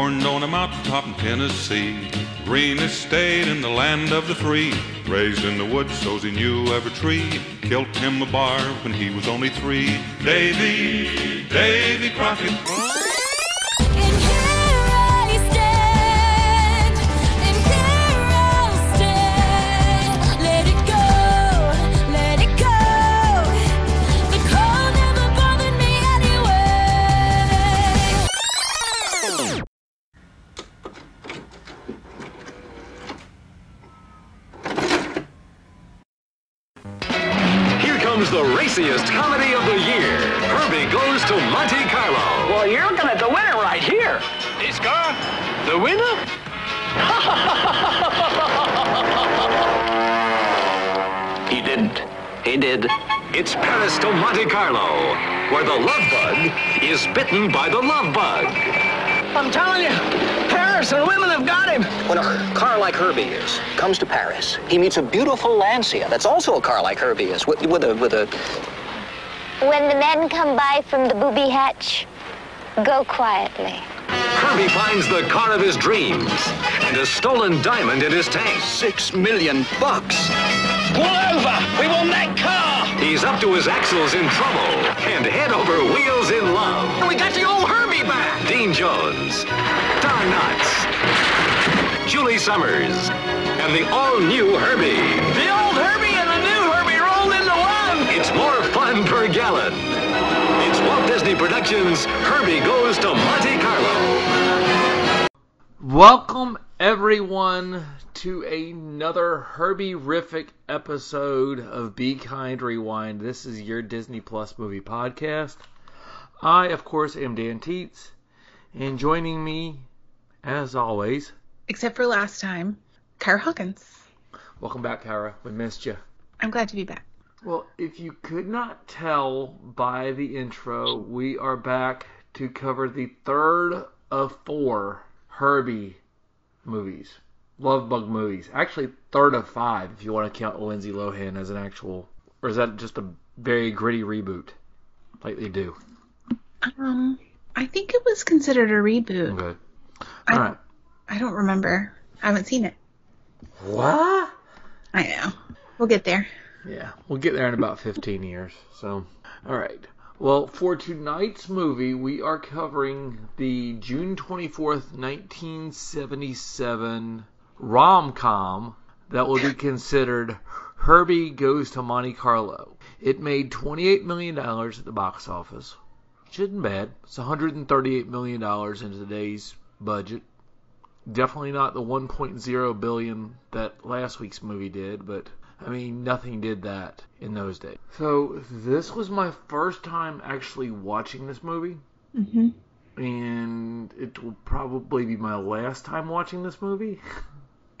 Born on a mountaintop in Tennessee, greenest state in the land of the free. Raised in the woods, so he knew every tree. Killed him a bar when he was only three. Davy, Davy Crockett. I'm telling you, Paris and women have got him. When a car like Herbie is comes to Paris, he meets a beautiful Lancia that's also a car like Herbie is, with, with a with a. When the men come by from the booby hatch, go quietly. Herbie finds the car of his dreams and a stolen diamond in his tank. Six million bucks. Pull over! We want that car! He's up to his axles in trouble and head over wheels in love. We got the old Herbie back! Dean Jones, Don Knotts, Julie Sommars, and the all-new Herbie. The old Herbie and the new Herbie rolled into one! It's more fun per gallon. It's Walt Disney Productions' Herbie Goes to Monte Carlo. Welcome everyone to another Herbie Riffic episode of Be Kind Rewind. This is your Disney Plus movie podcast. I, of course, am Dan Teets, and joining me, as always, except for last time, Kyra Hawkins. welcome back, Kara. We missed you. I'm glad to be back. Well, if you could not tell by the intro, we are back to cover the third of four Herbie movies. Love Bug movies. Actually, third of five if you want to count Lindsay Lohan as an actual. Or is that just a very gritty reboot? Like they do. Um, I think it was considered a reboot. Okay. I, Alright. I don't remember. I haven't seen it. What? I know. We'll get there. Yeah, we'll get there in about 15 years. So, all right. Well, for tonight's movie, we are covering the June 24th, 1977 rom com that will be considered Herbie Goes to Monte Carlo. It made $28 million at the box office, isn't bad. It's $138 million in today's budget. Definitely not the 1.0 billion that last week's movie did, but I mean, nothing did that in those days. So this was my first time actually watching this movie, hmm and it will probably be my last time watching this movie.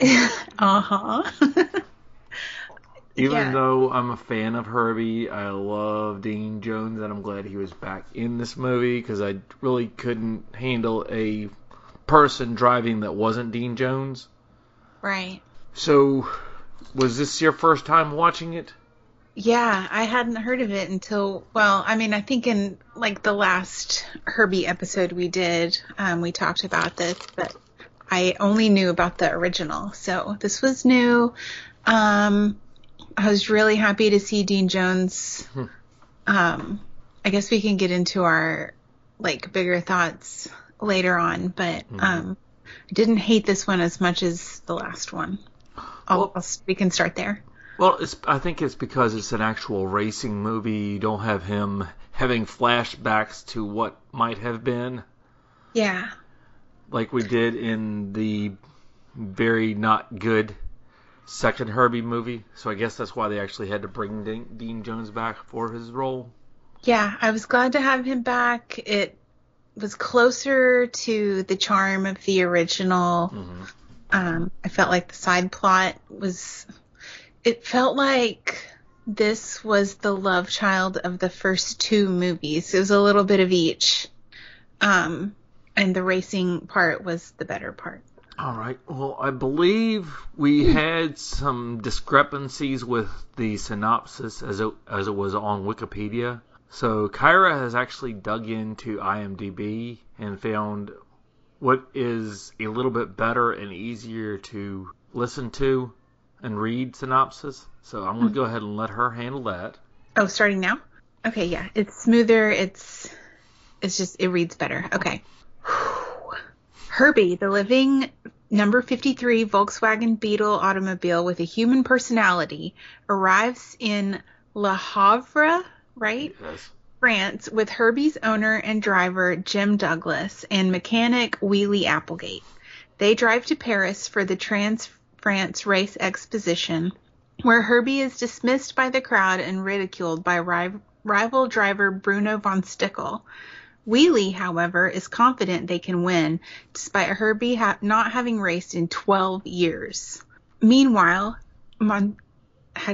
uh huh. Even Yeah. though I'm a fan of Herbie, I love Dean Jones, and I'm glad he was back in this movie because I really couldn't handle a person driving that wasn't Dean Jones. right. So, was this your first time watching it? Yeah, I hadn't heard of it until, well, I mean, I think in like the last Herbie episode we did, um, we talked about this, but I only knew about the original. So this was new. Um, I was really happy to see Dean Jones. Um, I guess we can get into our like bigger thoughts later on, but um, I didn't hate this one as much as the last one. I'll, Well- I'll, we can start there. Well, it's, I think it's because it's an actual racing movie. You don't have him having flashbacks to what might have been, Yeah. like we did in the very not good second Herbie movie. So I guess that's why they actually had to bring Dean, Dean Jones back for his role. Yeah, I was glad to have him back. It was closer to the charm of the original. Um, I felt like the side plot was. It felt like this was the love child of the first two movies. It was a little bit of each. Um, and the racing part was the better part. All right. Well, I believe we had some discrepancies with the synopsis as it, as it was on Wikipedia. So Kyra has actually dug into IMDb and found what is a little bit better and easier to listen to and read synopsis. So I'm going to hmm. go ahead and let her handle that. Oh, starting now? Okay, yeah. It's smoother. It's it's just it reads better. Okay. Herbie, the living number 53 Volkswagen Beetle automobile with a human personality, arrives in Le Havre, right? Yes. France with Herbie's owner and driver Jim Douglas and mechanic Wheelie Applegate. They drive to Paris for the Trans France Race Exposition, where Herbie is dismissed by the crowd and ridiculed by ri- rival driver Bruno von Stickel. Wheelie, however, is confident they can win, despite Herbie ha- not having raced in 12 years. Meanwhile, Mon-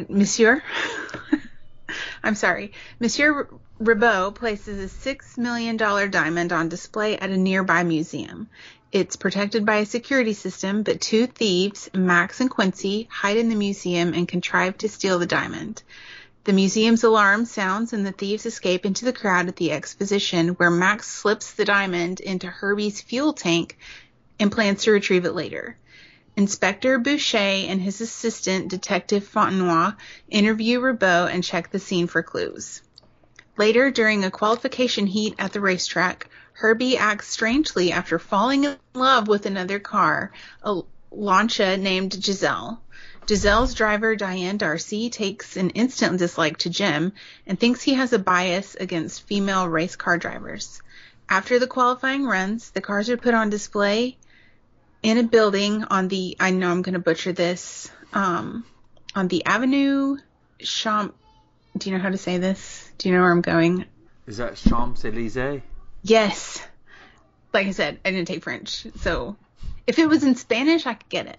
Monsieur, I'm sorry, Monsieur Ribot places a six million dollar diamond on display at a nearby museum. It's protected by a security system, but two thieves, Max and Quincy, hide in the museum and contrive to steal the diamond. The museum's alarm sounds and the thieves escape into the crowd at the exposition, where Max slips the diamond into Herbie's fuel tank and plans to retrieve it later. Inspector Boucher and his assistant, Detective Fontenoy, interview Ribot and check the scene for clues. Later, during a qualification heat at the racetrack, Herbie acts strangely after falling in love with another car, a Lancia named Giselle. Giselle's driver, Diane Darcy, takes an instant dislike to Jim and thinks he has a bias against female race car drivers. After the qualifying runs, the cars are put on display in a building on the, I know I'm going to butcher this, um, on the Avenue Champ. Do you know how to say this? Do you know where I'm going? Is that Champs Elysees? Yes. Like I said, I didn't take French, so if it was in Spanish, I could get it.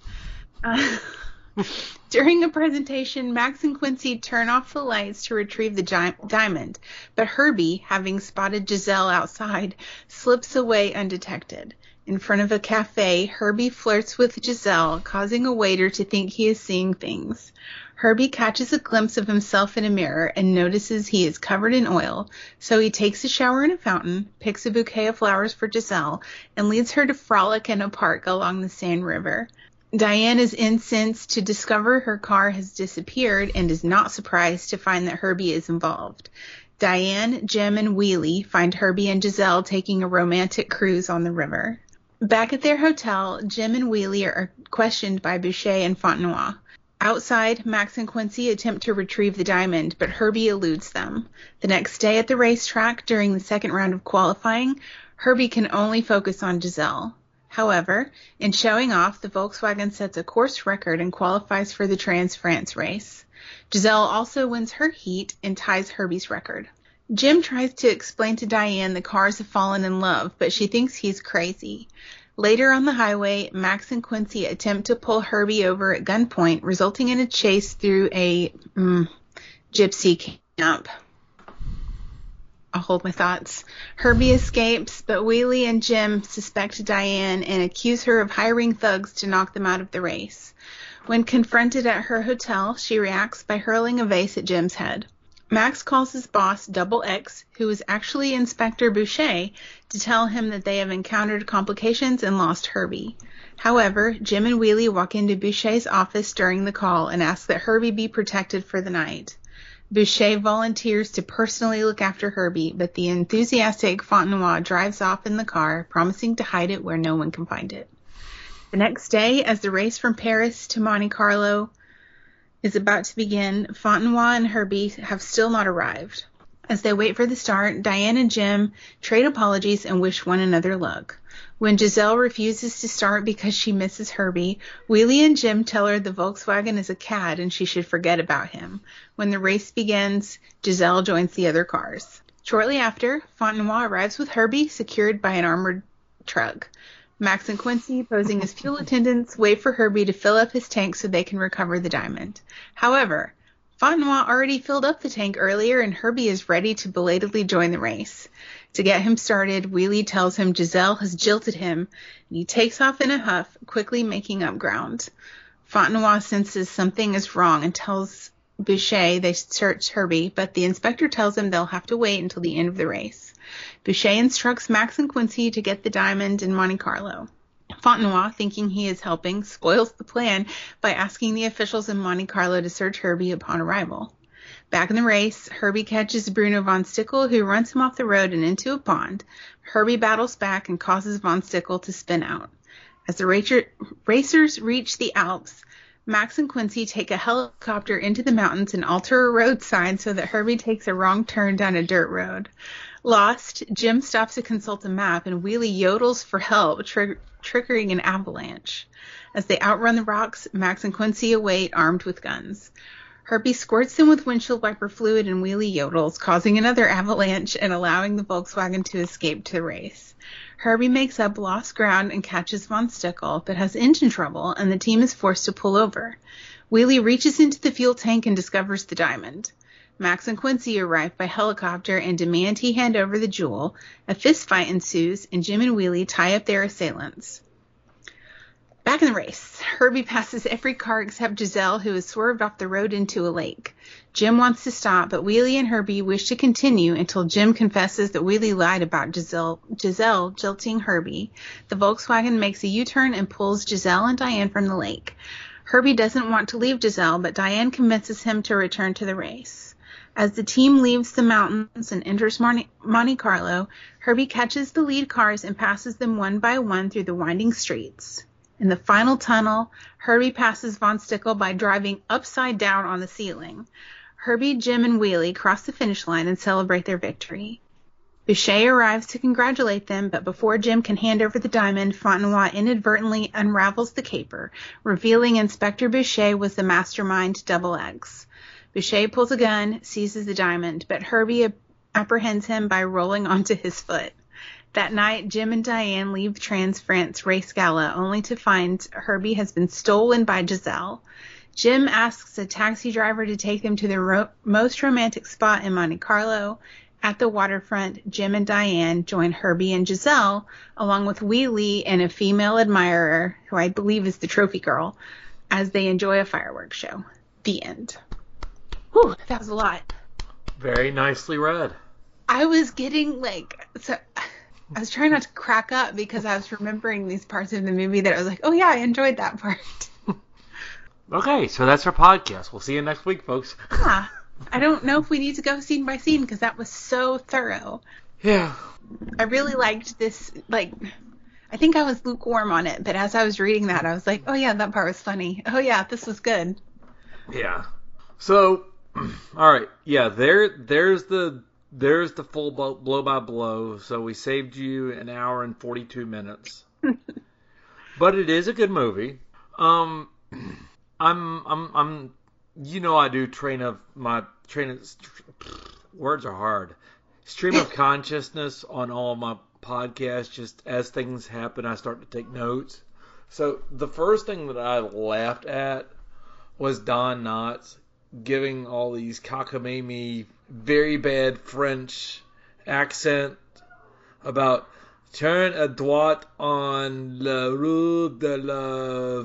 Uh, during a presentation, Max and Quincy turn off the lights to retrieve the gi- diamond, but Herbie, having spotted Giselle outside, slips away undetected. In front of a cafe, Herbie flirts with Giselle, causing a waiter to think he is seeing things. Herbie catches a glimpse of himself in a mirror and notices he is covered in oil, so he takes a shower in a fountain, picks a bouquet of flowers for Giselle, and leads her to frolic in a park along the Seine River. Diane is incensed to discover her car has disappeared and is not surprised to find that Herbie is involved. Diane, Jim, and Wheelie find Herbie and Giselle taking a romantic cruise on the river. Back at their hotel, Jim and Wheelie are questioned by Boucher and Fontenoy. Outside, Max and Quincy attempt to retrieve the diamond, but Herbie eludes them. The next day at the racetrack, during the second round of qualifying, Herbie can only focus on Giselle. However, in showing off, the Volkswagen sets a course record and qualifies for the Trans France race. Giselle also wins her heat and ties Herbie's record. Jim tries to explain to Diane the cars have fallen in love, but she thinks he's crazy. Later on the highway, Max and Quincy attempt to pull Herbie over at gunpoint, resulting in a chase through a mm, gypsy camp. I'll hold my thoughts. Herbie escapes, but Wheelie and Jim suspect Diane and accuse her of hiring thugs to knock them out of the race. When confronted at her hotel, she reacts by hurling a vase at Jim's head. Max calls his boss, Double X, who is actually Inspector Boucher, to tell him that they have encountered complications and lost Herbie. However, Jim and Wheelie walk into Boucher's office during the call and ask that Herbie be protected for the night. Boucher volunteers to personally look after Herbie, but the enthusiastic Fontenoy drives off in the car, promising to hide it where no one can find it. The next day, as the race from Paris to Monte Carlo is about to begin, Fontenoy and Herbie have still not arrived. As they wait for the start, Diane and Jim trade apologies and wish one another luck. When Giselle refuses to start because she misses Herbie, Wheelie and Jim tell her the Volkswagen is a cad and she should forget about him. When the race begins, Giselle joins the other cars. Shortly after, Fontenoy arrives with Herbie secured by an armored truck. Max and Quincy, posing as fuel attendants, wait for Herbie to fill up his tank so they can recover the diamond. However, Fontenoy already filled up the tank earlier and Herbie is ready to belatedly join the race. To get him started, Wheelie tells him Giselle has jilted him and he takes off in a huff, quickly making up ground. Fontenoy senses something is wrong and tells Boucher, they search Herbie, but the inspector tells them they'll have to wait until the end of the race. Boucher instructs Max and Quincy to get the diamond in Monte Carlo. Fontenoy, thinking he is helping, spoils the plan by asking the officials in Monte Carlo to search Herbie upon arrival. Back in the race, Herbie catches Bruno von Stickel, who runs him off the road and into a pond. Herbie battles back and causes von Stickel to spin out. As the racer, racers reach the Alps, Max and Quincy take a helicopter into the mountains and alter a road sign so that Herbie takes a wrong turn down a dirt road. Lost, Jim stops to consult a map and Wheelie yodels for help, trig- triggering an avalanche. As they outrun the rocks, Max and Quincy await armed with guns. Herbie squirts them with windshield wiper fluid and Wheelie yodels, causing another avalanche and allowing the Volkswagen to escape to the race. Herbie makes up lost ground and catches Von Stickel, but has engine trouble, and the team is forced to pull over. Wheelie reaches into the fuel tank and discovers the diamond. Max and Quincy arrive by helicopter and demand he hand over the jewel. A fistfight ensues, and Jim and Wheelie tie up their assailants. Back in the race, Herbie passes every car except Giselle, who has swerved off the road into a lake. Jim wants to stop, but Wheelie and Herbie wish to continue until Jim confesses that Wheelie lied about Giselle, Giselle jilting Herbie. The Volkswagen makes a U-turn and pulls Giselle and Diane from the lake. Herbie doesn't want to leave Giselle, but Diane convinces him to return to the race. As the team leaves the mountains and enters Monte Carlo, Herbie catches the lead cars and passes them one by one through the winding streets. In the final tunnel, Herbie passes Von Stickel by driving upside down on the ceiling. Herbie, Jim, and Wheelie cross the finish line and celebrate their victory. Boucher arrives to congratulate them, but before Jim can hand over the diamond, Fontenoy inadvertently unravels the caper, revealing Inspector Boucher was the mastermind Double X. Boucher pulls a gun, seizes the diamond, but Herbie apprehends him by rolling onto his foot. That night, Jim and Diane leave Trans France race gala only to find Herbie has been stolen by Giselle. Jim asks a taxi driver to take them to the ro- most romantic spot in Monte Carlo. At the waterfront, Jim and Diane join Herbie and Giselle, along with Wheelie and a female admirer, who I believe is the trophy girl, as they enjoy a fireworks show. The end. Whew, that was a lot. Very nicely read. I was getting like so I was trying not to crack up because I was remembering these parts of the movie that I was like, oh yeah, I enjoyed that part. Okay, so that's our podcast. We'll see you next week, folks. Yeah. I don't know if we need to go scene by scene because that was so thorough. Yeah. I really liked this. Like, I think I was lukewarm on it, but as I was reading that, I was like, oh yeah, that part was funny. Oh yeah, this was good. Yeah. So, all right. Yeah, there, there's the, there's the full blow, blow by blow. So we saved you an hour and 42 minutes. but it is a good movie. Um, I'm, I'm, I'm, you know, I do train of my train of words are hard. Stream of consciousness on all my podcasts. Just as things happen, I start to take notes. So the first thing that I laughed at was Don Knotts giving all these cockamamie, very bad French accent about turn a droite on la rue de la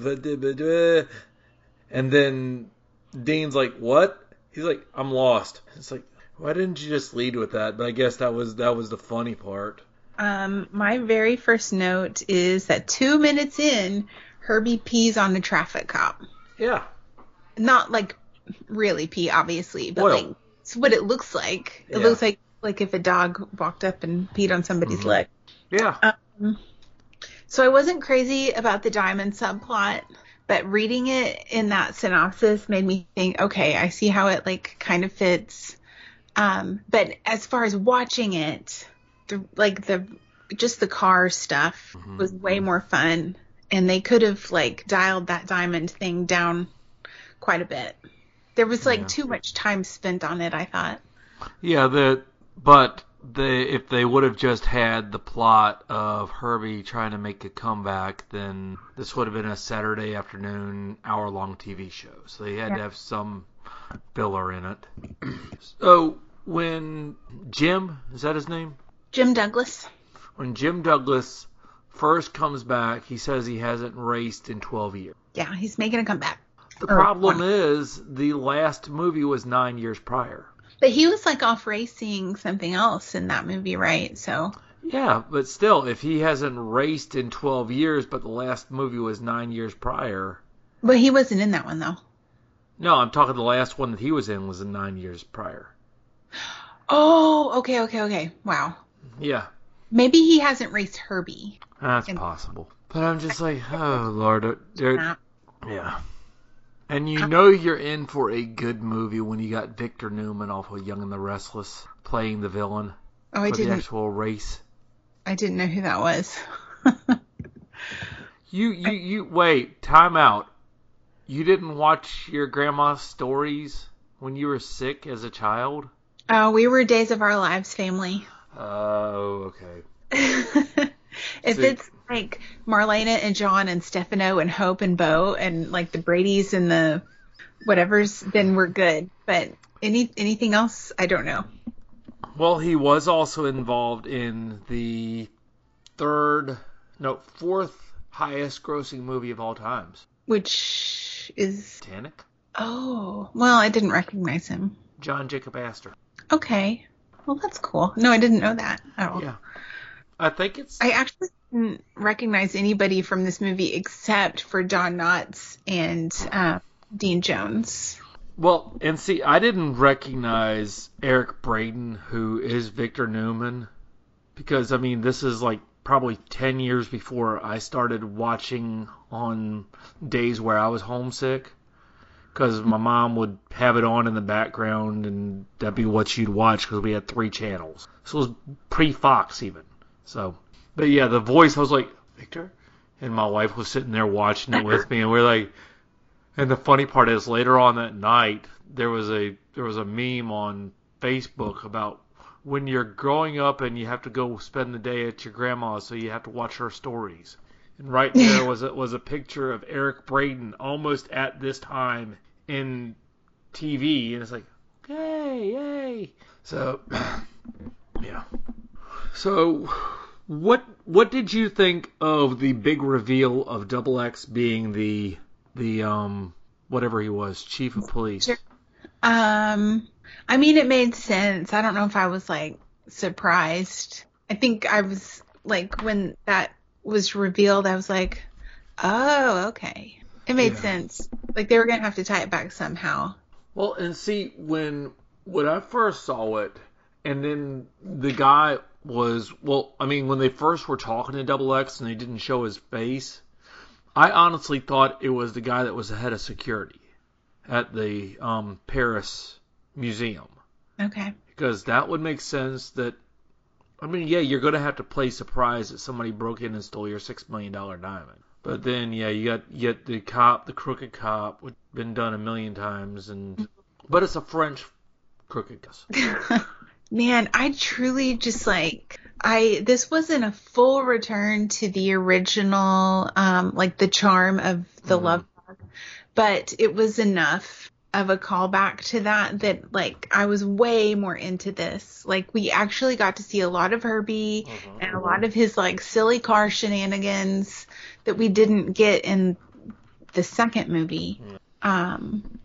and then Dean's like, "What?" He's like, "I'm lost." It's like, why didn't you just lead with that? But I guess that was that was the funny part. Um, my very first note is that two minutes in, Herbie pees on the traffic cop. Yeah. Not like really pee, obviously, but Well- like it's what it looks like. It Yeah. looks like like if a dog walked up and peed on somebody's Mhm. leg. Yeah. So I wasn't crazy about the diamond subplot, but reading it in that synopsis made me think, okay, I see how it like kind of fits. Um, but as far as watching it, the like the just the car stuff was way more fun, and they could have like dialed that diamond thing down quite a bit. There was like Yeah. too much time spent on it. I thought. Yeah, the but they if they would have just had the plot of Herbie trying to make a comeback, then this would have been a Saturday afternoon hour long TV show. So they had to have some filler in it. so when Jim is that his name? Jim Douglas. When Jim Douglas first comes back, he says he hasn't raced in 12 years. Yeah, he's making a comeback. The Or problem one. is the last movie was nine years prior. But he was like off racing something else in that movie, right? So Yeah, but still, if he hasn't raced in 12 years, but the last movie was nine years prior. but he wasn't in that one though. No, I'm talking the last one that he was in was in nine years prior. Oh, okay, okay, okay. Wow. Yeah, Maybe he hasn't raced Herbie. that's And- possible. But I'm just like, oh lord, yeah. And you know you're in for a good movie when you got Victor Newman off of Young and the Restless playing the villain Oh, I for the didn't. actual race. I didn't know who that was. You you you wait, time out. You didn't watch your grandma's stories when you were sick as a child? oh, we were Days of Our Lives family. Oh, okay. if See- it's like Marlena and John and Stefano and Hope and Bo and like the Brady's and the whatever's, then we're good. But any anything else, I don't know. Well, he was also involved in the third, no, fourth highest grossing movie of all times. Which is Titanic? oh well, I didn't recognize him. John Jacob Astor. Okay, well that's cool. No, I didn't know that at all. Yeah. I think it's I actually didn't recognize anybody from this movie except for Don Knotts and uh, Dean Jones. Well, and see, I didn't recognize Eric Braeden, who is Victor Newman, because I mean, this is like probably 10 years before I started watching on days where I was homesick. Because my mom would have it on in the background, and that'd be what she'd watch because we had three channels. So it was pre Fox, even. So, but yeah, the voice, I was like, Victor? And my wife was sitting there watching it with me, and we're like, and the funny part is later on that night there was a there was a meme on Facebook about when you're growing up and you have to go spend the day at your grandma's so you have to watch her stories. And right there was a, was a picture of Eric Braeden almost at this time in TV and it's like yay yay. So yeah. So what what did you think of the big reveal of Double X being the the um whatever he was, chief of police? Um, I mean, it made sense. I don't know if I was like surprised. I think I was like when that was revealed, I was like, oh, okay. It made Yeah. sense. Like they were gonna have to tie it back somehow. Well, and see when when I first saw it, and then the guy was well, I mean, when they first were talking to Double X and they didn't show his face, I honestly thought it was the guy that was the head of security at the um, Paris museum Okay. because that would make sense. That I mean, yeah, you're gonna have to play surprise that somebody broke in and stole your six million dollar diamond. But then, yeah, you got you get the cop, the crooked cop, which been done a million times, and but it's a French crooked cop. Man, I truly just like I this wasn't a full return to the original um like the charm of the love bug, but it was enough of a callback to that that like I was way more into this. Like we actually got to see a lot of Herbie and a lot of his like silly car shenanigans that we didn't get in the second movie. Um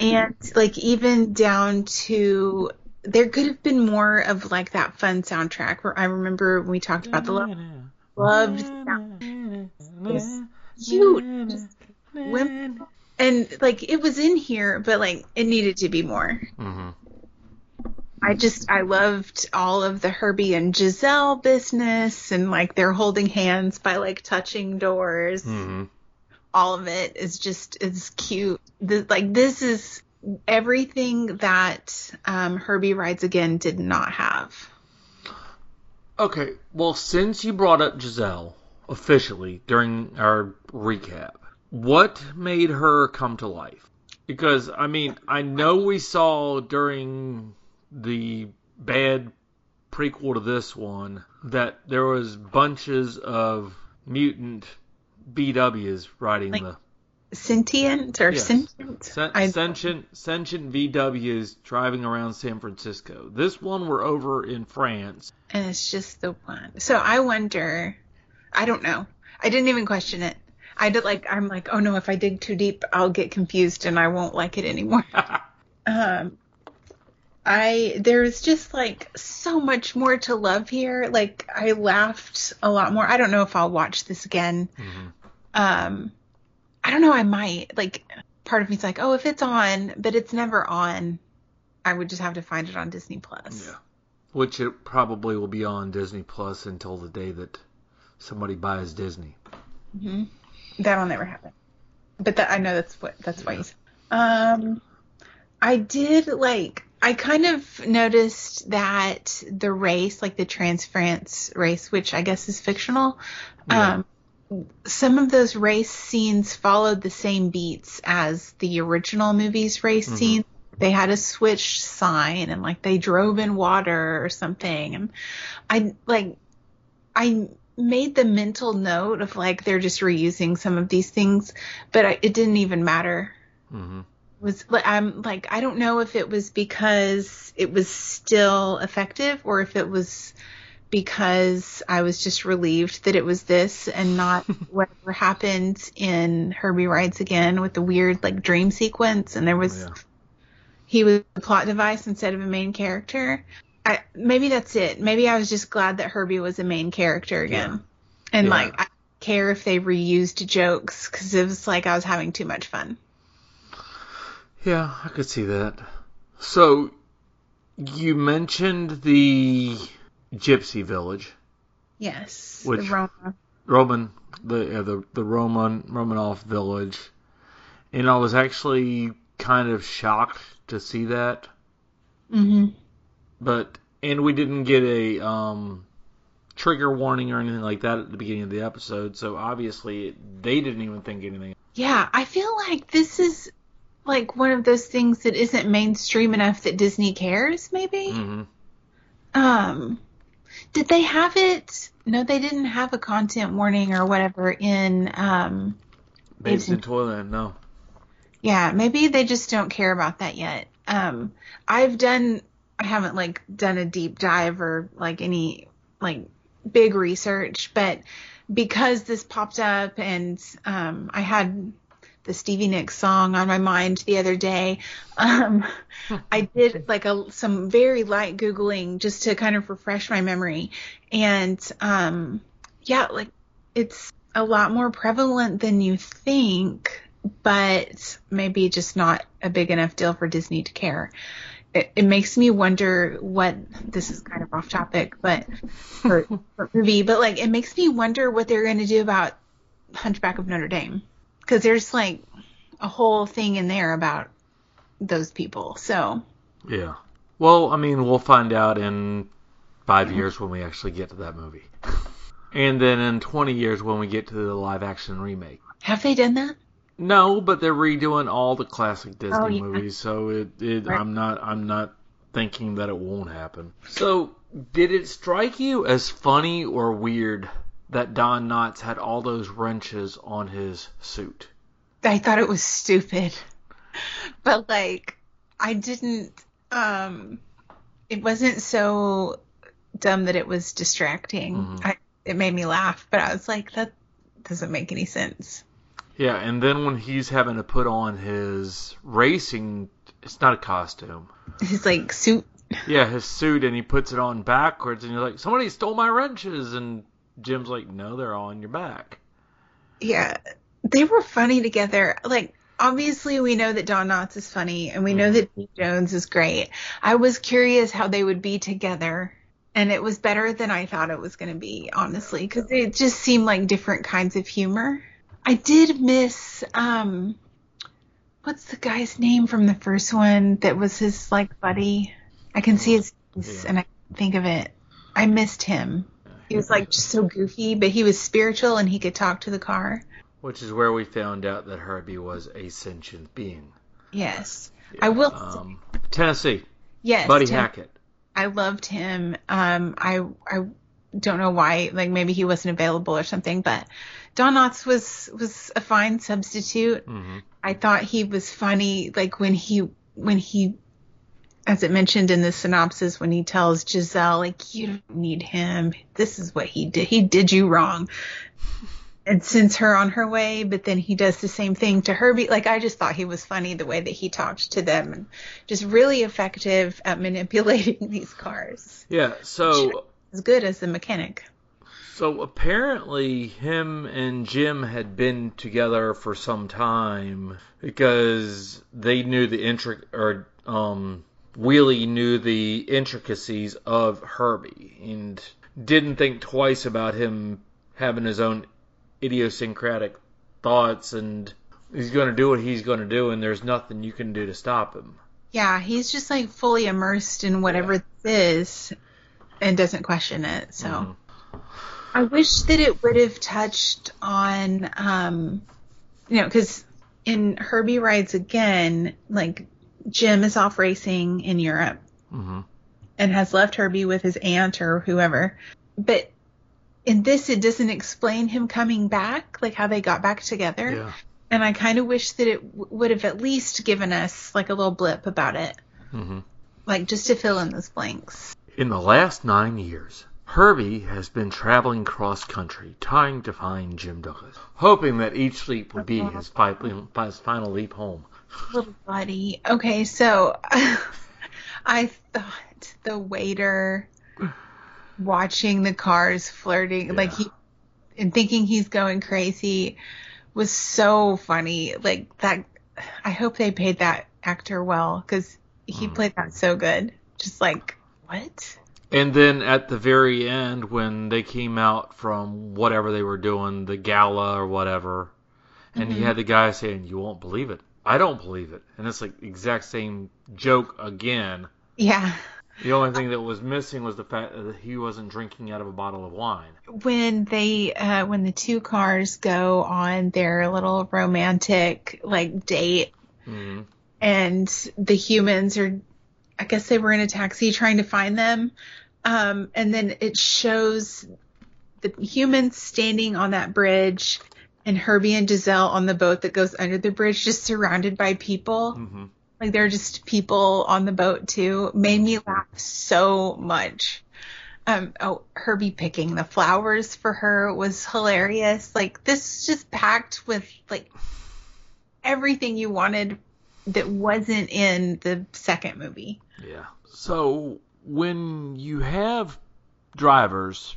and like even down to there could have been more of like that fun soundtrack where I remember when we talked about the love loved sound. Cute. And like it was in here, but like it needed to be more. hmm I just I loved all of the Herbie and Giselle business and like they're holding hands by like touching doors. hmm all of it is just is cute. This, like this is everything that um, Herbie Rides Again did not have. Okay, well, since you brought up Giselle officially during our recap, what made her come to life? Because, I mean, I know we saw during the bad prequel to this one that there was bunches of mutant VWs riding Like- the Sentient or Yes. sentient? Sen- I- sentient sentient VWs driving around San Francisco. This one we're over in France. and it's just the one. So I wonder. I don't know. I didn't even question it. I did like I'm like, oh no, if I dig too deep, I'll get confused and I won't like it anymore. um, I there's just like so much more to love here. Like I laughed a lot more. I don't know if I'll watch this again. Um, I don't know. I might. Like part of me's like, oh, if it's on, but it's never on. I would just have to find it on Disney Plus. Yeah. Which it probably will be on Disney Plus until the day that somebody buys Disney. Hmm. That'll never happen. But that I know that's what that's why you said. Um I did like I kind of noticed that the race, like the Trans France race, which I guess is fictional, um some of those race scenes followed the same beats as the original movie's race scene. They had a switch sign and like they drove in water or something. And I like I made the mental note of like they're just reusing some of these things, but I, it didn't even matter. Mhm. Was like I'm like I don't know if it was because it was still effective or if it was because I was just relieved that it was this and not whatever happened in Herbie Rides Again with the weird like dream sequence and there was oh, Yeah. he was a plot device instead of a main character. I, maybe that's it. Maybe I was just glad that Herbie was a main character again. And Yeah. like, I don't care if they reused jokes because it was like I was having too much fun. Yeah, I could see that. So, you mentioned the Gypsy Village, Yes. Which- the Roma. Roman, the the the Roman Romanov Village, and I was actually kind of shocked to see that. hmm but and we didn't get a um trigger warning or anything like that at the beginning of the episode so obviously they didn't even think anything Yeah, I feel like this is like one of those things that isn't mainstream enough that Disney cares, maybe? hmm Um, did they have it? No, they didn't have a content warning or whatever in um, babes in toyland no Yeah, maybe they just don't care about that yet. Um, I've done, I haven't like done a deep dive or like any like big research, but because this popped up and um, I had the Stevie Nicks song on my mind the other day, um, I did like a some very light googling just to kind of refresh my memory, and um, yeah, like it's a lot more prevalent than you think but maybe just not a big enough deal for Disney to care. It, it makes me wonder what this is kind of off topic, but for, for movie, but like it makes me wonder what they're going to do about Hunchback of Notre Dame because there's like a whole thing in there about those people. So yeah well i mean we'll find out in five years when we actually get to that movie and then in 20 years when we get to the live action remake have they done that? no but they're redoing all the classic disney Oh, yeah. movies so it, it Right. i'm not i'm not thinking that it won't happen so did it strike you as funny or weird that don knotts had all those wrenches on his suit I thought it was stupid. But like I didn't um it wasn't so dumb that it was distracting. Mhm. I it made me laugh, but I was like that doesn't make any sense. Yeah, and then when he's having to put on his racing, it's not a costume. His like suit Yeah, his suit, and he puts it on backwards, and you're like, somebody stole my wrenches, and Jim's like, no, they're all on your back. yeah, they were funny together. Like obviously we know that Don Knotts is funny and we know that Steve Jones is great. I was curious how they would be together. And it was better than I thought it was going to be, honestly, because it just seemed like different kinds of humor. I did miss, um, what's the guy's name from the first one that was his like buddy? I can see his face Yeah. and I think of it. I missed him. He was like just so goofy, but he was spiritual and he could talk to the car. Which is where we found out that Herbie was a sentient being. Yes. I will. Um, Tennessee, yes. Buddy Tim- Hackett. I loved him. Um, I I don't know why. Like maybe he wasn't available or something, but Don Knotts was was a fine substitute. hmm I thought he was funny. Like when he when he, as it mentioned in the synopsis, when he tells Giselle like you don't need him. This is what he did. He did you wrong. and sends her on her way, but then he does the same thing to Herbie. Like I just thought he was funny the way that he talked to them and just really effective at manipulating these cars. Yeah, so As good as the mechanic. so apparently him and Jim had been together for some time because they knew the intric or um Wheelie knew the intricacies of Herbie and didn't think twice about him having his own idiosyncratic thoughts and he's going to do what he's going to do and there's nothing you can do to stop him. Yeah, he's just like fully immersed in whatever this is and doesn't question it. So Mhm. I wish that it would have touched on, um, you know, because in Herbie Rides Again, like Jim is off racing in Europe Mhm. and has left Herbie with his aunt or whoever. But in this, it doesn't explain him coming back, like how they got back together. Yeah. And I kind of wish that it w- would have at least given us like a little blip about it, Mhm. like just to fill in those blanks. In the last nine years, Herbie has been traveling cross country trying to find Jim Douglas, hoping that each leap would be his final leap home. Little buddy. Okay, so I thought the waiter watching the cars flirting, like he and thinking he's going crazy, was so funny. Like that. I hope they paid that actor well because he mm. played that so good. Just like what? And then at the very end, when they came out from whatever they were doing, the gala or whatever, and he mm-hmm. had the guy saying, "You won't believe it." I don't believe it, and it's like the exact same joke again. Yeah. The only thing that was missing was the fact that he wasn't drinking out of a bottle of wine. when they uh when the two cars go on their little romantic like date Mhm. and the humans are I guess they were in a taxi trying to find them um and then it shows the humans standing on that bridge and Herbie and Giselle on the boat that goes under the bridge just surrounded by people. Mhm. like they're just people on the boat too. Made me laugh so much. Um oh herbie picking the flowers for her was hilarious. Like this is just packed with like everything you wanted that wasn't in the second movie. Yeah. So when you have drivers,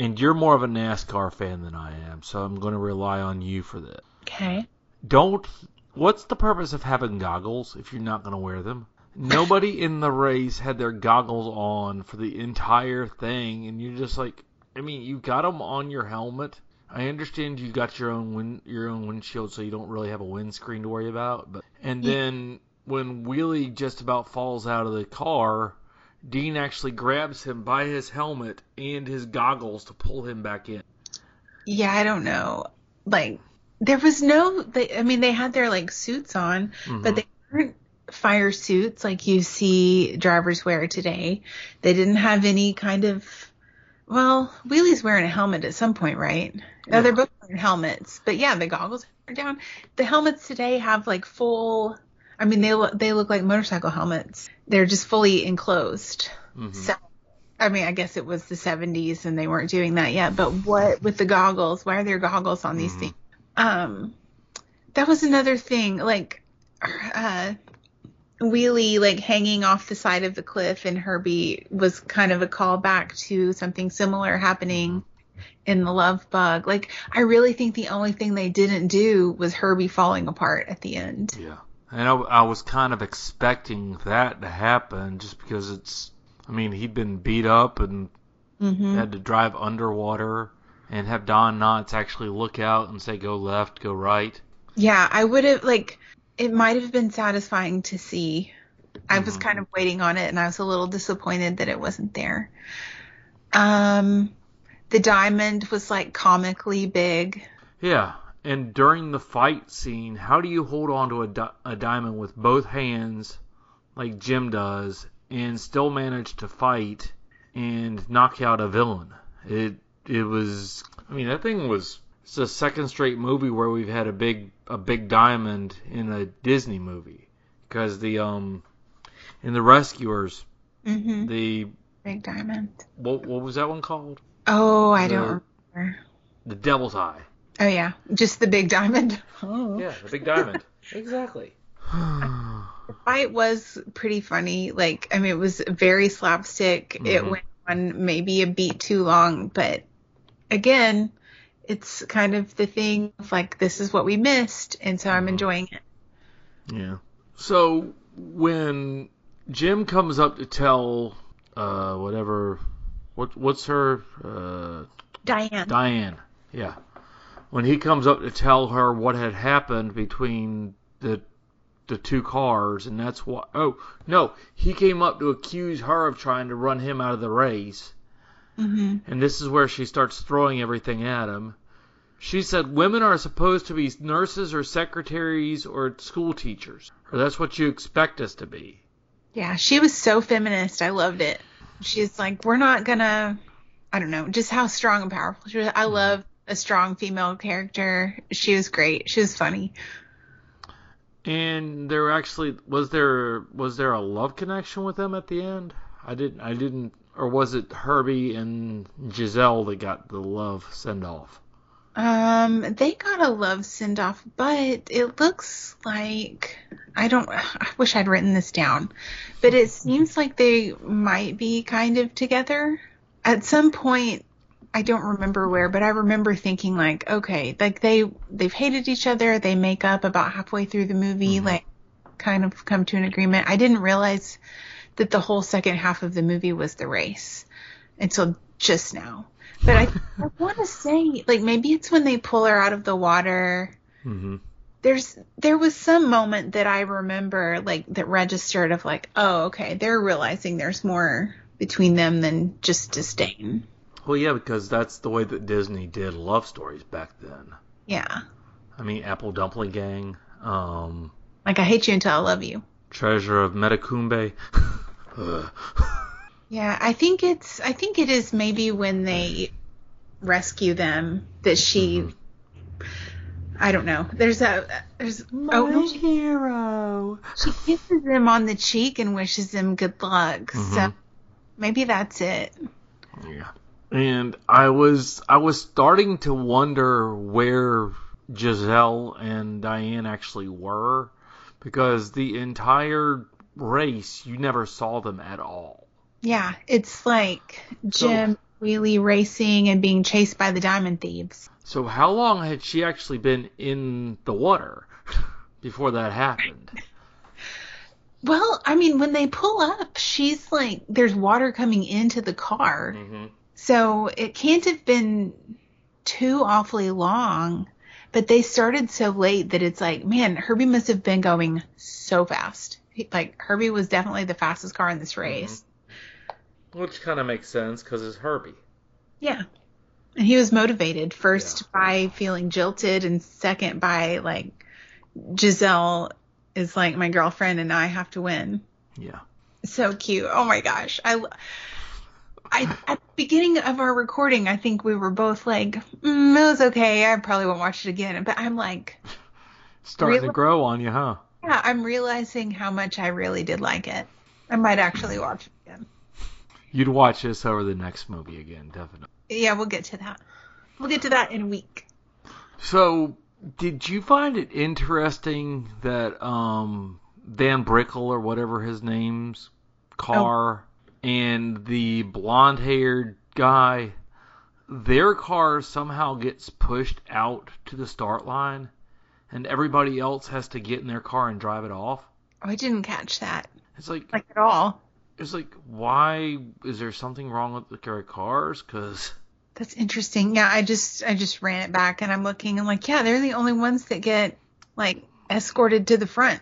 and you're more of a NASCAR fan than I am, so I'm going to rely on you for this. okay Don't. What's the purpose of having goggles if you're not going to wear them? Nobody in the race had their goggles on for the entire thing, and you're just like, I mean, you got them on your helmet. I understand you got your own wind, your own windshield, so you don't really have a windscreen to worry about. But and then when Wheelie just about falls out of the car, Dean actually grabs him by his helmet and his goggles to pull him back in. yeah i don't know. Like there was no they, i mean they had their like suits on but mm-hmm. they weren't fire suits like you see drivers wear today. They didn't have any kind of well wheelie's wearing a helmet at some point right? No they're both wearing helmets. But yeah the goggles are down. The helmets today have like full i mean they look they look like motorcycle helmets they're just fully enclosed so I mean, I guess it was the 70s and they weren't doing that yet, but what with the goggles? Why are there goggles on these things? Um, that was another thing. Like, uh, Wheelie, like hanging off the side of the cliff and Herbie was kind of a callback to something similar happening in the Love Bug. Like, I really think the only thing they didn't do was Herbie falling apart at the end. Yeah. And I, I was kind of expecting that to happen just because it's, I mean, he'd been beat up and Mm-hmm. had to drive underwater and have Don Knotts actually look out and say, go left, go right. Yeah, I would have like it might have been satisfying to see. I was kind of waiting on it and I was a little disappointed that it wasn't there. Um the diamond was like comically big. Yeah. And during the fight scene, how do you hold on to a, di- a diamond with both hands, like Jim does, and still manage to fight and knock out a villain? It it was. I mean, that thing was. It's the second straight movie where we've had a big a big diamond in a Disney movie because the um in the Rescuers Mhm. the Big diamond. what what was that one called? Oh, I The- don't remember. The Devil's Eye. Oh yeah, just the big diamond. Yeah, the big diamond. exactly. The fight was pretty funny. Like, I mean, it was very slapstick. It Mhm. went on maybe a beat too long, but again, it's kind of the thing of like, this is what we missed, and so I'm enjoying it. Yeah. So when Jim comes up to tell uh whatever what what's her uh Diane. Diane. Yeah. When he comes up to tell her what had happened between the the two cars and that's what oh no, he came up to accuse her of trying to run him out of the race. hmm And this is where she starts throwing everything at him. She said women are supposed to be nurses or secretaries or school teachers. Or that's what you expect us to be. Yeah, she was so feminist. I loved it. She's like, we're not gonna, I don't know, just how strong and powerful she was. I love a strong female character. She was great. She was funny. And there actually was there was there a love connection with them at the end? I didn't I didn't or was it Herbie and Giselle that got the love send off? Um, they got a love send off, but it looks like I don't. I wish I'd written this down, but it seems like they might be kind of together at some point. I don't remember where, but I remember thinking like, okay, like they they've hated each other. They make up about halfway through the movie, like kind of come to an agreement. I didn't realize that the whole second half of the movie was the race until just now. But I, I want to say, like maybe it's when they pull her out of the water. Mm-hmm. There's there was some moment that I remember like that registered of like, oh, okay, they're realizing there's more between them than just disdain. Well, yeah, because that's the way that Disney did love stories back then. Yeah, I mean, Apple Dumpling Gang, um, like I hate you until I love you. Treasure of Matecumbe. Yeah, I think it's I think it is maybe when they rescue them that she I don't know. There's a there's oh no, she, hero. she kisses him on the cheek and wishes him good luck. So Mhm. maybe that's it. Yeah. And I was I was starting to wonder where Giselle and Diane actually were because the entire race you never saw them at all. Yeah, it's like Jim Wheely racing and being chased by the diamond thieves. So how long had she actually been in the water before that happened? Well, I mean, when they pull up, she's like, there's water coming into the car. Mm-hmm. So it can't have been too awfully long, but they started so late that it's like, man, Herbie must have been going so fast. Like Herbie was definitely the fastest car in this mm-hmm. race. Which kind of makes sense because it's Herbie. Yeah. And he was motivated first by feeling jilted and second by like Giselle is like my girlfriend and I have to win. Yeah. So cute. Oh my gosh. I, I at the beginning of our recording, I think we were both like, mm, it was okay. I probably won't watch it again. But I'm like, Starting to grow on you, huh? yeah, I'm realizing how much I really did like it. I might actually watch it again. You'd watch this over the next movie again, definitely. Yeah, we'll get to that. We'll get to that in a week. So, did you find it interesting that um, Van Brickle or whatever his name's car and the blonde-haired guy, their car somehow gets pushed out to the start line, and everybody else has to get in their car and drive it off? Oh, I didn't catch that. It's like, Like at all. it's like, why is there something wrong with their cars? Because That's interesting. Yeah, I just I just ran it back and I'm looking and like, yeah, they're the only ones that get like escorted to the front.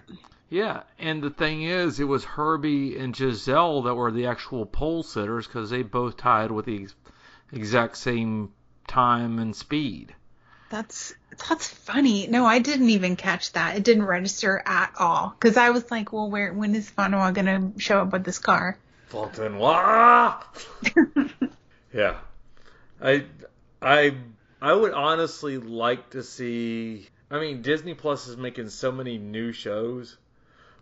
Yeah, and the thing is, it was Herbie and Giselle that were the actual pole sitters because they both tied with the exact same time and speed. That's that's funny. No, I didn't even catch that. It didn't register at all because I was like, well, where when is Fanoa gonna show up with this car? Fontenoy. yeah, I, I, I would honestly like to see. I mean, Disney Plus is making so many new shows.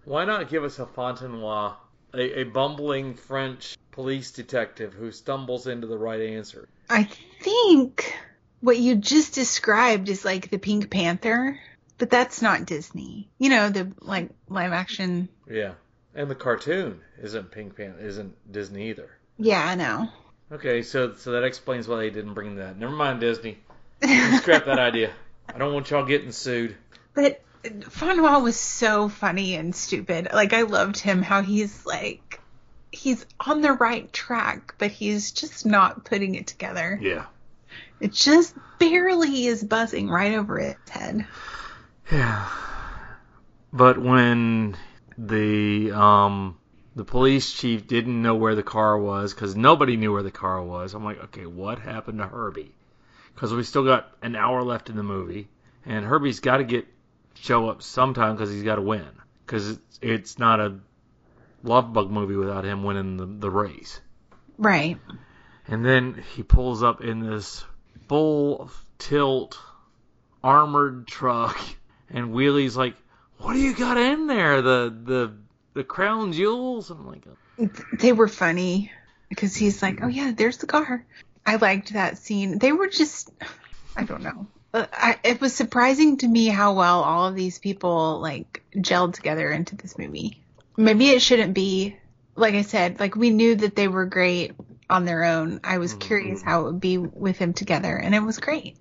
Why not give us a Fontenoy, a, a bumbling French police detective who stumbles into the right answer? I think what you just described is like the Pink Panther, but that's not Disney. You know, the like live action. Yeah. And the cartoon isn't Pink Panther, isn't Disney either. Yeah, I know. Okay, so so that explains why they didn't bring that. Never mind, Disney. Scrap that idea. I don't want y'all getting sued. But Francois was so funny and stupid. Like I loved him how he's like he's on the right track, but he's just not putting it together. Yeah. It just barely is buzzing right over his head. Yeah. But when the um the police chief didn't know where the car was because nobody knew where the car was, I'm like, okay, what happened to Herbie? Because we still got an hour left in the movie, and Herbie's got to get show up sometime because he's got to win. Because it's, it's not a love bug movie without him winning the, the race. Right. And then he pulls up in this full tilt armored truck, and Wheely's like, "What do you got in there? The the the crown jewels?" I'm like, oh. They were funny because he's like, "Oh yeah, there's the car." I liked that scene. They were just I don't know. I, it was surprising to me how well all of these people like gelled together into this movie. Maybe it shouldn't be like I said, like we knew that they were great on their own. I was mm-hmm. curious how it would be with them together, and it was great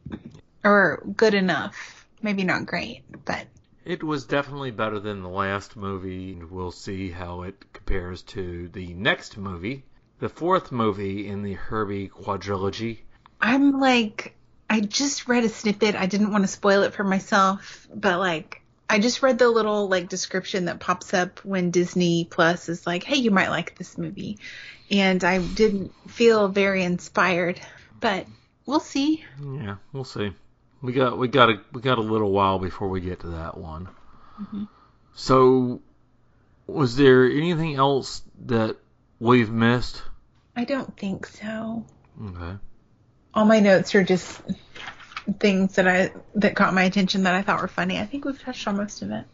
or good enough. Maybe not great, but It was definitely better than the last movie, and we'll see how it compares to the next movie, the fourth movie in the Herbie quadrilogy. I'm like, I just read a snippet. I didn't want to spoil it for myself, but like, I just read the little like description that pops up when Disney Plus is like, hey, you might like this movie. And I didn't feel very inspired, but we'll see. Yeah, we'll see. We got we got a we got a little while before we get to that one. Mm-hmm. So, was there anything else that we've missed? I don't think so. Okay. All my notes are just things that I that caught my attention that I thought were funny. I think we've touched on most of it.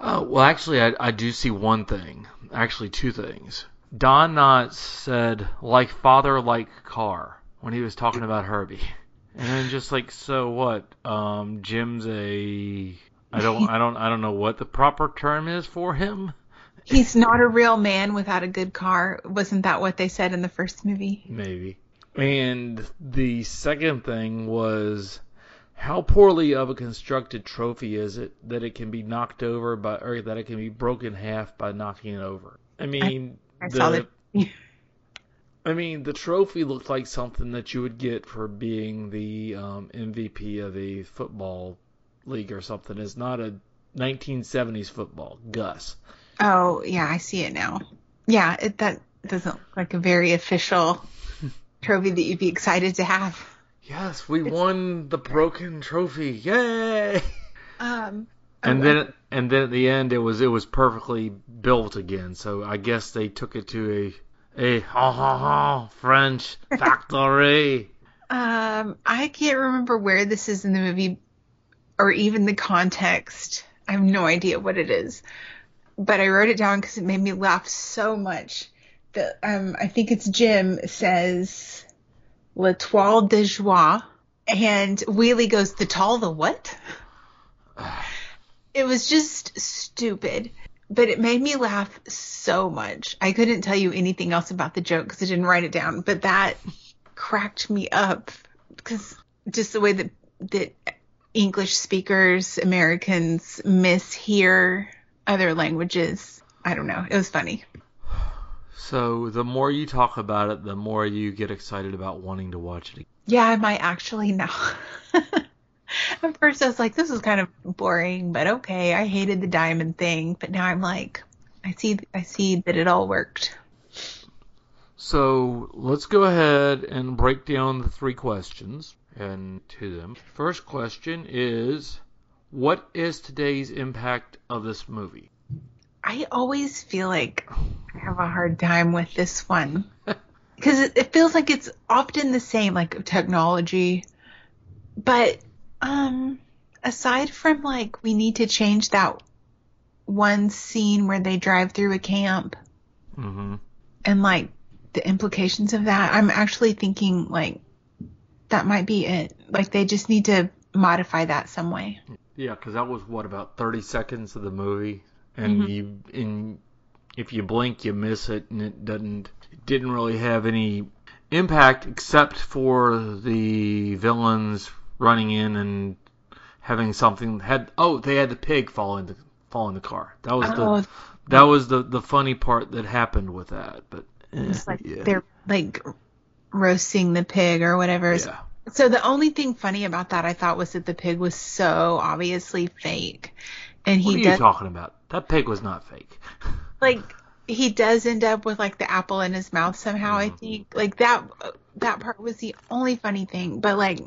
Uh, well, actually, I, I do see one thing. Actually, two things. Don Knotts said, like father, like car, when he was talking about Herbie. And then just like, so what? Um, Jim's a. I don't, I don't, I don't know what the proper term is for him. He's not a real man without a good car. Wasn't that what they said in the first movie? Maybe. And the second thing was how poorly of a constructed trophy is it that it can be knocked over by, or that it can be broken half by knocking it over? I mean, I the, saw that. I mean, the trophy looked like something that you would get for being the um, MVP of a football league or something. It's not a 1970s football. Gus. Oh, yeah, I see it now. Yeah, it, that doesn't look like a very official trophy that you'd be excited to have. Yes, we won the broken trophy. Yay! Um, And then, and then at the end, it was it was perfectly built again. So I guess they took it to a a ha ha ha French factory. um, I can't remember where this is in the movie or even the context. I have no idea what it is, but I wrote it down because it made me laugh so much. That um, I think it's Jim says "L'Etoile de Joie," and Wheely goes, "The tall, the what?" It was just stupid, but it made me laugh so much. I couldn't tell you anything else about the joke because I didn't write it down, but that cracked me up because just the way that that English speakers, Americans mishear other languages. I don't know. It was funny. So the more you talk about it, the more you get excited about wanting to watch it. Yeah, I might actually now. At first, I was like, this is kind of boring, but okay. I hated the diamond thing, but now I'm like, I see, I see that it all worked. So let's go ahead and break down the three questions and to them. First question is, what is today's impact of this movie? I always feel like I have a hard time with this one because it, it feels like it's often the same, like technology. But um, aside from like we need to change that one scene where they drive through a camp Mm-hmm. and like the implications of that, I'm actually thinking like that might be it. Like they just need to modify that some way. Yeah, because that was what about 30 seconds of the movie, and you and if you blink, you miss it, and it doesn't it didn't really have any impact except for the villains running in and having something had oh they had the pig fall in the fall in the car. That was Oh. the that was the the funny part that happened with that, but eh, like yeah. they're like roasting the pig or whatever. yeah. So the only thing funny about that I thought was that the pig was so obviously fake. And What are he you does talking about? That pig was not fake. like he does end up with like the apple in his mouth somehow, I think. Like that that part was the only funny thing. But like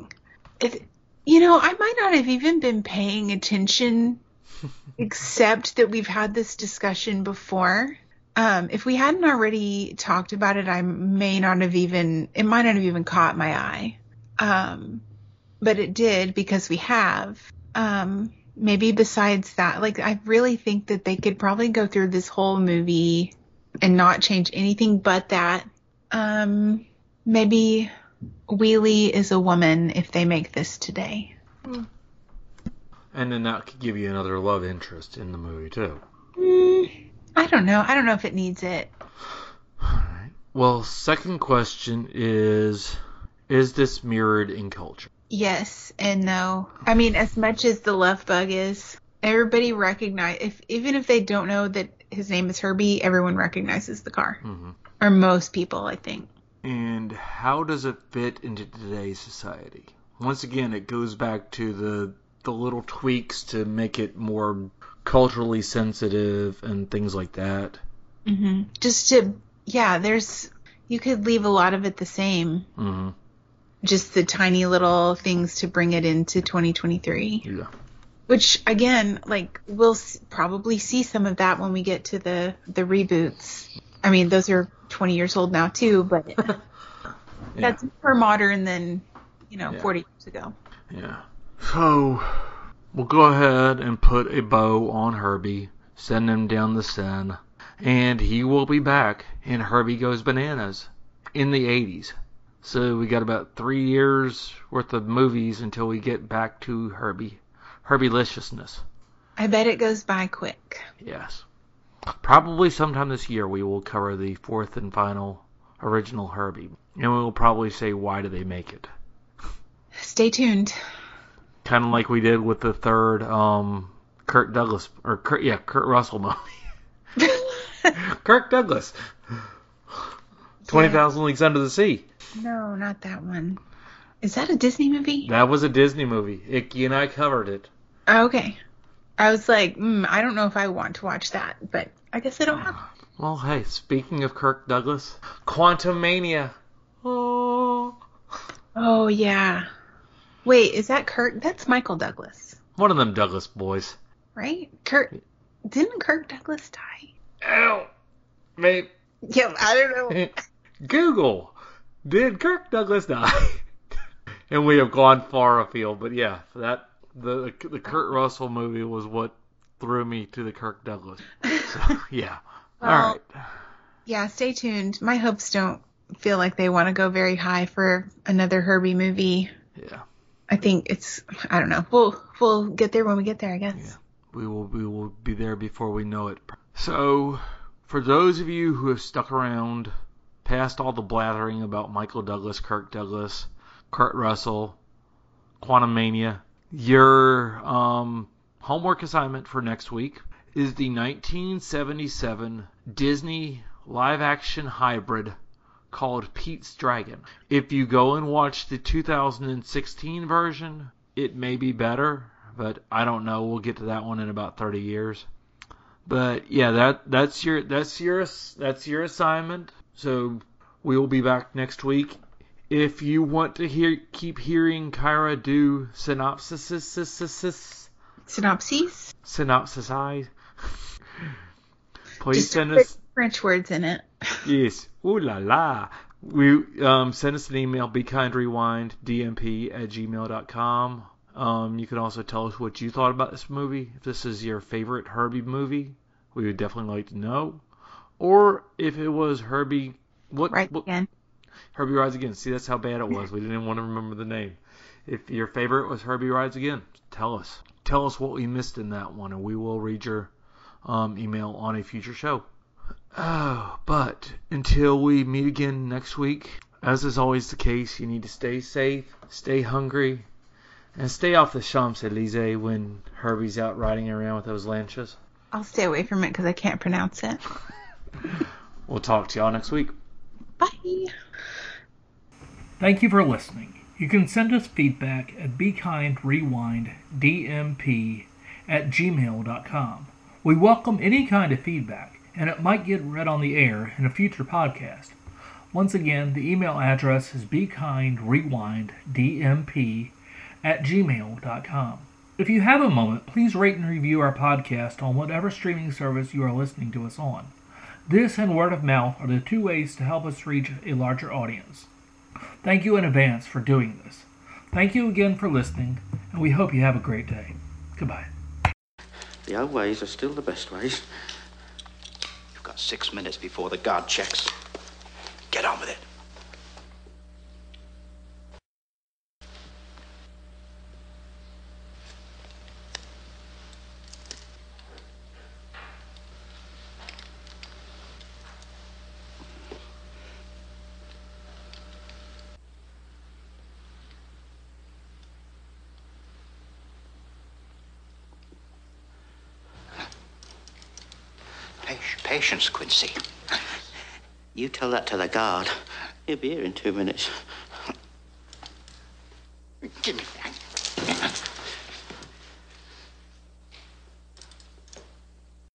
if you know, I might not have even been paying attention except that we've had this discussion before. Um, if we hadn't already talked about it, I may not have even, it might not have even caught my eye. Um, but it did because we have. Um, maybe besides that, like, I really think that they could probably go through this whole movie and not change anything but that. Um, maybe Wheely is a woman if they make this today. And then that could give you another love interest in the movie too. Mm, I don't know. I don't know if it needs it. Well, second question is is this mirrored in culture? Yes and no. I mean, as much as the love bug is, everybody recognize if even if they don't know that his name is Herbie, everyone recognizes the car, Mhm. or most people, I think. And how does it fit into today's society? Once again, it goes back to the the little tweaks to make it more culturally sensitive and things like that. Mm-hmm. Just to, yeah, there's you could leave a lot of it the same, hmm just the tiny little things to bring it into 2023. Yeah. Which again, like we'll s- probably see some of that when we get to the the reboots. I mean, those are 20 years old now too, but that's more modern than you know Yeah. 40 years ago. Yeah. So we'll go ahead and put a bow on Herbie, send him down the Seine, and he will be back in Herbie Goes Bananas in the 80s. So we got about three years worth of movies until we get back to Herbie. Herbie-liciousness. I bet it goes by quick. Yes. Probably sometime this year we will cover the fourth and final original Herbie. And we will probably say why do they make it. Stay tuned. kind of like we did with the third um Kurt Douglas or Kurt yeah Kurt Russell movie. Kirk Douglas. Twenty Thousand Leagues Under the Sea. No, not that one. Is that a Disney movie? That was a Disney movie. Icky and I covered it. Oh, okay. I was like, mm, I don't know if I want to watch that, but I guess I don't have. Well, hey, speaking of Kirk Douglas, Quantumania. Oh, Oh yeah. Wait, is that Kirk? That's Michael Douglas, one of them Douglas boys. right? Kirk. Didn't Kirk Douglas die? Ow, mate. Yeah, I don't know. Google, did Kirk Douglas die? and we have gone far afield, but yeah, that the the Kurt Russell movie was what threw me to the Kirk Douglas. So, yeah. All Well- right. Yeah, stay tuned. My hopes don't feel like they want to go very high for another Herbie movie. Yeah. I think it's I don't know. We'll we'll get there when we get there, I guess. Yeah. We will we will be there before we know it. So, for those of you who have stuck around past all the blathering about Michael Douglas, Kirk Douglas, Kurt Russell, Quantumania, your um, homework assignment for next week is the 1977 Disney live action hybrid called Pete's Dragon. If you go and watch the 2016 version, it may be better, but I don't know. We'll get to that one in about 30 years. But yeah, that that's your that's your that's your assignment. So we will be back next week. If you want to hear keep hearing Kyra do synopsis Synopses. synopsis please Just send us French words in it. Yes. Ooh la la. We um, send us an email, be kind rewind dmp at gmail.com. Um, you can also tell us what you thought about this movie. If this is your favorite Herbie movie, we would definitely like to know. Or if it was Herbie, what Right what, again. Herbie Rides Again. See, that's how bad it was. We didn't want to remember the name. If your favorite was Herbie Rides Again, tell us. Tell us what we missed in that one, and we will read your um, email on a future show. Oh, but until we meet again next week, as is always the case, you need to stay safe, stay hungry, and stay off the Champs Elysees when Herbie's out riding around with those lances. I'll stay away from it because I can't pronounce it. We'll talk to y'all next week. Bye. Thank you for listening. You can send us feedback at BeKindRewindDMP at gmail.com. We welcome any kind of feedback, and it might get read on the air in a future podcast. Once again, the email address is BeKindRewindDMP at gmail.com. If you have a moment, please rate and review our podcast on whatever streaming service you are listening to us on. This and word of mouth are the two ways to help us reach a larger audience. Thank you in advance for doing this. Thank you again for listening, and we hope you have a great day. Goodbye. The old ways are still the best ways. You've got six minutes before the guard checks. Get on with it. Patience, Quincy. You tell that to the guard. He'll be here in two minutes.